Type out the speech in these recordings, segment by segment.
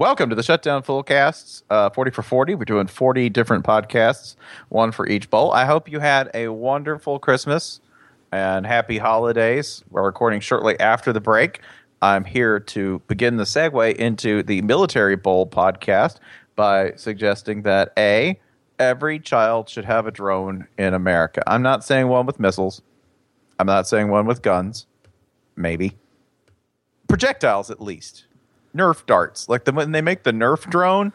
Welcome to the Shutdown Fullcasts, uh, 40 for 40. We're doing 40 different podcasts, one for each bowl. I hope you had a wonderful Christmas and happy holidays. We're recording shortly after the break. I'm here to begin the segue into the Military Bowl podcast by suggesting that A, every child should have a drone in America. I'm not saying one with missiles, I'm not saying one with guns, maybe. Projectiles, at least. Nerf darts. Like the, when they make the Nerf drone,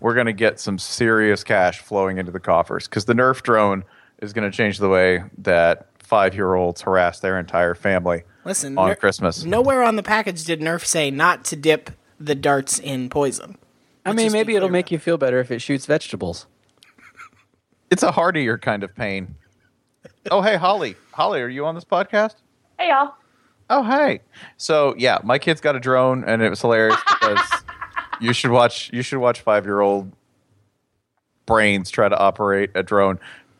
we're going to get some serious cash flowing into the coffers because the Nerf drone is going to change the way that five year olds harass their entire family Listen, on Ner- Christmas. nowhere on the package did Nerf say not to dip the darts in poison. I Let's mean, maybe it'll clear make about you feel better if it shoots vegetables. It's a heartier kind of pain. oh, hey, Holly. Holly, are you on this podcast? Hey y'all. Oh, hey. So yeah, my kids got a drone, and it was hilarious because you should watch. You should watch five year old brains try to operate a drone.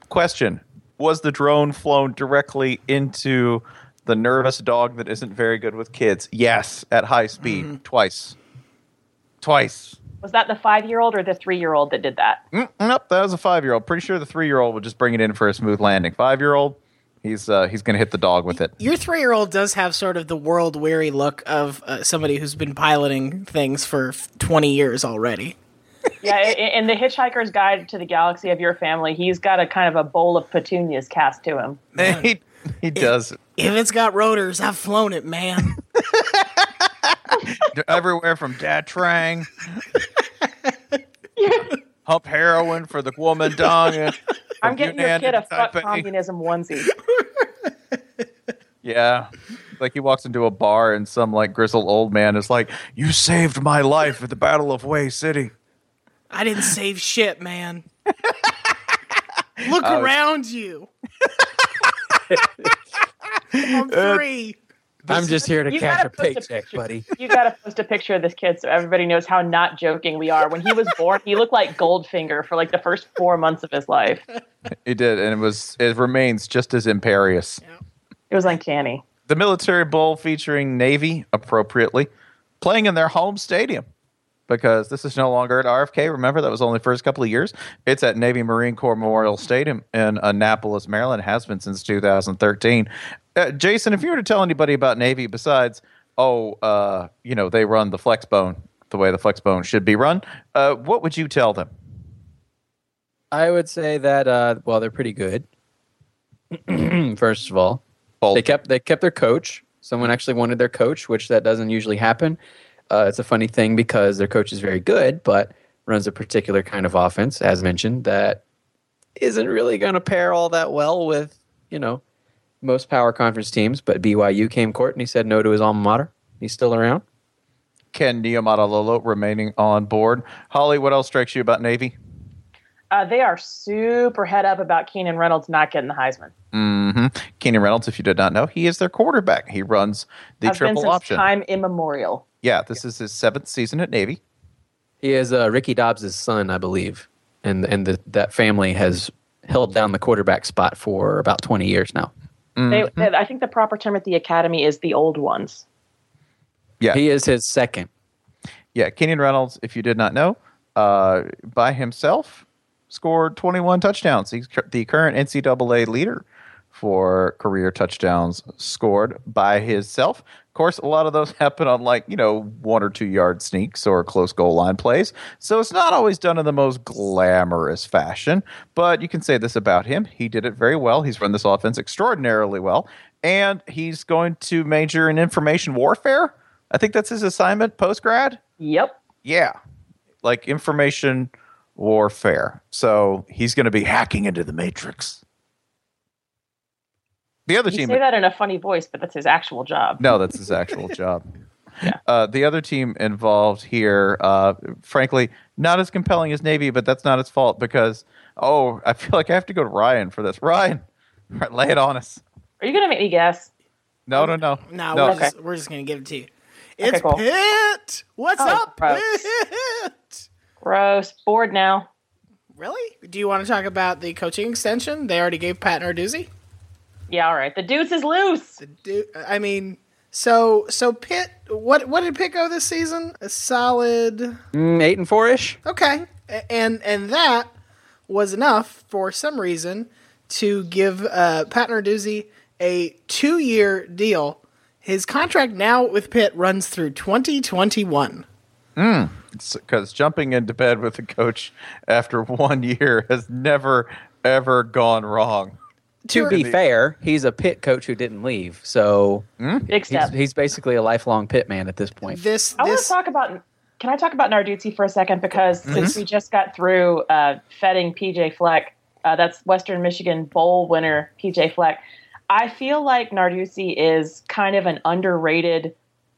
Question: Was the drone flown directly into the nervous dog that isn't very good with kids? Yes, at high speed, twice. Twice. Was that the five year old or the three year old that did that? Mm, nope, that was a five year old. Pretty sure the three year old would just bring it in for a smooth landing. Five year old, he's uh, he's gonna hit the dog with it. Your three year old does have sort of the world weary look of uh, somebody who's been piloting things for 20 years already. Yeah, in the Hitchhiker's Guide to the Galaxy of Your Family, he's got a kind of a bowl of petunias cast to him. he he does If it's got rotors, I've flown it, man. everywhere from Dad Trang, Hump heroin for the woman dong. And I'm getting your kid a fuck Taipei. communism onesie. Yeah. Like he walks into a bar and some like grizzled old man is like, You saved my life at the Battle of Hue City. I didn't save shit, man. Look Uh, around you. I'm Uh, three. I'm just here to catch a post a paycheck, picture. buddy. You gotta post a picture of this kid so everybody knows how not joking we are. When he was born, he looked like Goldfinger for like the first four months of his life. It did, and it was it remains just as imperious. It was uncanny. The military bowl featuring Navy appropriately playing in their home stadium because this is no longer at RFK. Remember that was only the first couple of years. It's at Navy Marine Corps Memorial Stadium in Annapolis, Maryland. It has been since 2013. Uh, Jason, if you were to tell anybody about Navy besides, oh, uh, you know, they run the flex bone the way the flex bone should be run, uh, what would you tell them? I would say that uh, well, they're pretty good. First of all, Bold. they kept they kept their coach. Someone actually wanted their coach, which that doesn't usually happen. Uh, it's a funny thing because their coach is very good, but runs a particular kind of offense, as mentioned, that isn't really going to pair all that well with you know most power conference teams. But BYU came court and he said no to his alma mater. He's still around. Ken Niumatalolo remaining on board. Holly, what else strikes you about Navy? Uh, they are super head up about Keenan Reynolds not getting the Heisman. hmm Keenan Reynolds, if you did not know, he is their quarterback. He runs the Has been triple since option. time immemorial. Yeah, this is his seventh season at Navy. He is uh, Ricky Dobbs' son, I believe, and and the, that family has held down the quarterback spot for about twenty years now. They, they- I think the proper term at the academy is the old ones. Yeah, He is his second. yeah. Keenan Reynolds, if you did not know, uh, by himself scored 21 touchdowns. He's the current NCAA leader for career touchdowns scored by himself. Of course, a lot of those happen on like, you know, one or two yard sneaks or close goal line plays. So it's not always done in the most glamorous fashion, but you can say this about him. He did it very well. He's run this offense extraordinarily well, and he's going to major in information warfare. I think that's his assignment post grad. Yep. Yeah. Like information warfare. So he's going to be hacking into the matrix. The other You team say that in a funny voice, but that's his actual job. no, that's his actual job. Uh, the other team involved here, uh, frankly, not as compelling as Navy, but that's not its fault because, oh, I feel like I have to go to Ryan for this. Ryan, lay it on us. Are you going to make me guess? No, no, no. No, no. we're, just, we're just going to give it to you. It's cool. Pitt. What's Oh, up, gross. Pitt? Gross. Bored now. Really? Do you want to talk about the coaching extension? They already gave Pat Narduzzi. Yeah, all right. The deuce is loose. The du- I mean, So so Pitt, what what did Pitt go this season? A solid Mm, eight and four ish. okay, and and that was enough for some reason to give uh, Pat Narduzzi a two year deal. His contract now with Pitt runs through 2021. Because jumping into bed with a coach after one year has never ever gone wrong. To be fair, he's a Pitt coach who didn't leave, so Big he's, step. he's basically a lifelong Pitt man at this point. This I want to talk about. Can I talk about Narduzzi for a second? Because since we just got through uh, feting PJ Fleck, uh, that's Western Michigan Bowl winner PJ Fleck. I feel like Narduzzi is kind of an underrated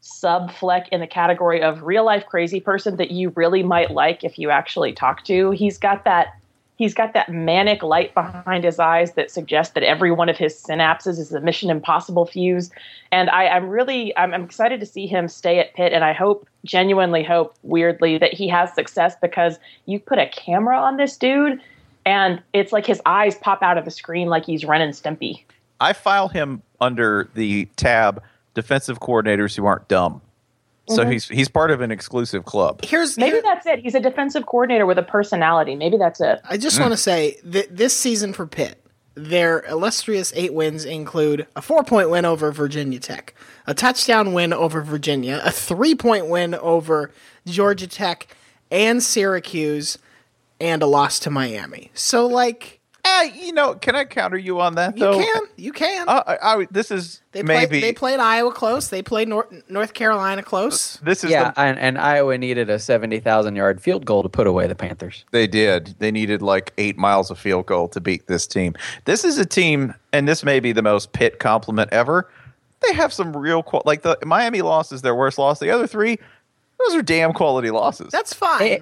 sub Fleck in the category of real life crazy person that you really might like if you actually talk to. He's got that. He's got that manic light behind his eyes that suggests that every one of his synapses is a Mission Impossible fuse. And I, I'm really, I'm, I'm excited to see him stay at Pitt, and I hope, genuinely hope, weirdly, that he has success because you put a camera on this dude, and it's like his eyes pop out of the screen like he's running Stimpy. I file him under the tab defensive coordinators who aren't dumb. So mm-hmm. he's he's part of an exclusive club. here's Maybe here- that's it. He's a defensive coordinator with a personality. Maybe that's it. I just hmm. want to say that this season for Pitt, their illustrious eight wins include a four point win over Virginia Tech, a touchdown win over Virginia, a three point win over Georgia Tech and Syracuse, and a loss to Miami. So, like, Eh, you know, can I counter you on that you can, you can. Uh, I, I, this is they played, maybe they played Iowa close. They played North, North Carolina close. this is yeah, the, and, and Iowa needed a seventy thousand yard field goal to put away the Panthers. They did. They needed like eight miles of field goal to beat this team. This is a team, and this may be the most Pitt compliment ever. They have some real qual- like the Miami loss is their worst loss. The other three, those are damn quality losses. That's fine. Eh,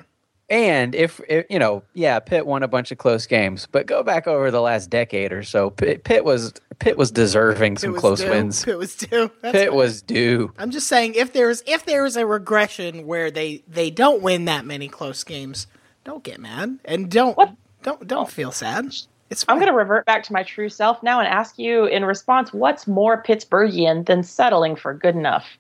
And if, if you know, yeah, Pitt won a bunch of close games, but go back over the last decade or so, Pitt, Pitt was Pitt was deserving Pitt some was close due. wins. Pitt was due. That's Pitt fine. was due. I'm just saying if there's if there's a regression where they they don't win that many close games, don't get mad and don't What? don't don't feel sad. It's fine. I'm going to revert back to my true self now and ask you in response what's more Pittsburghian than settling for good enough?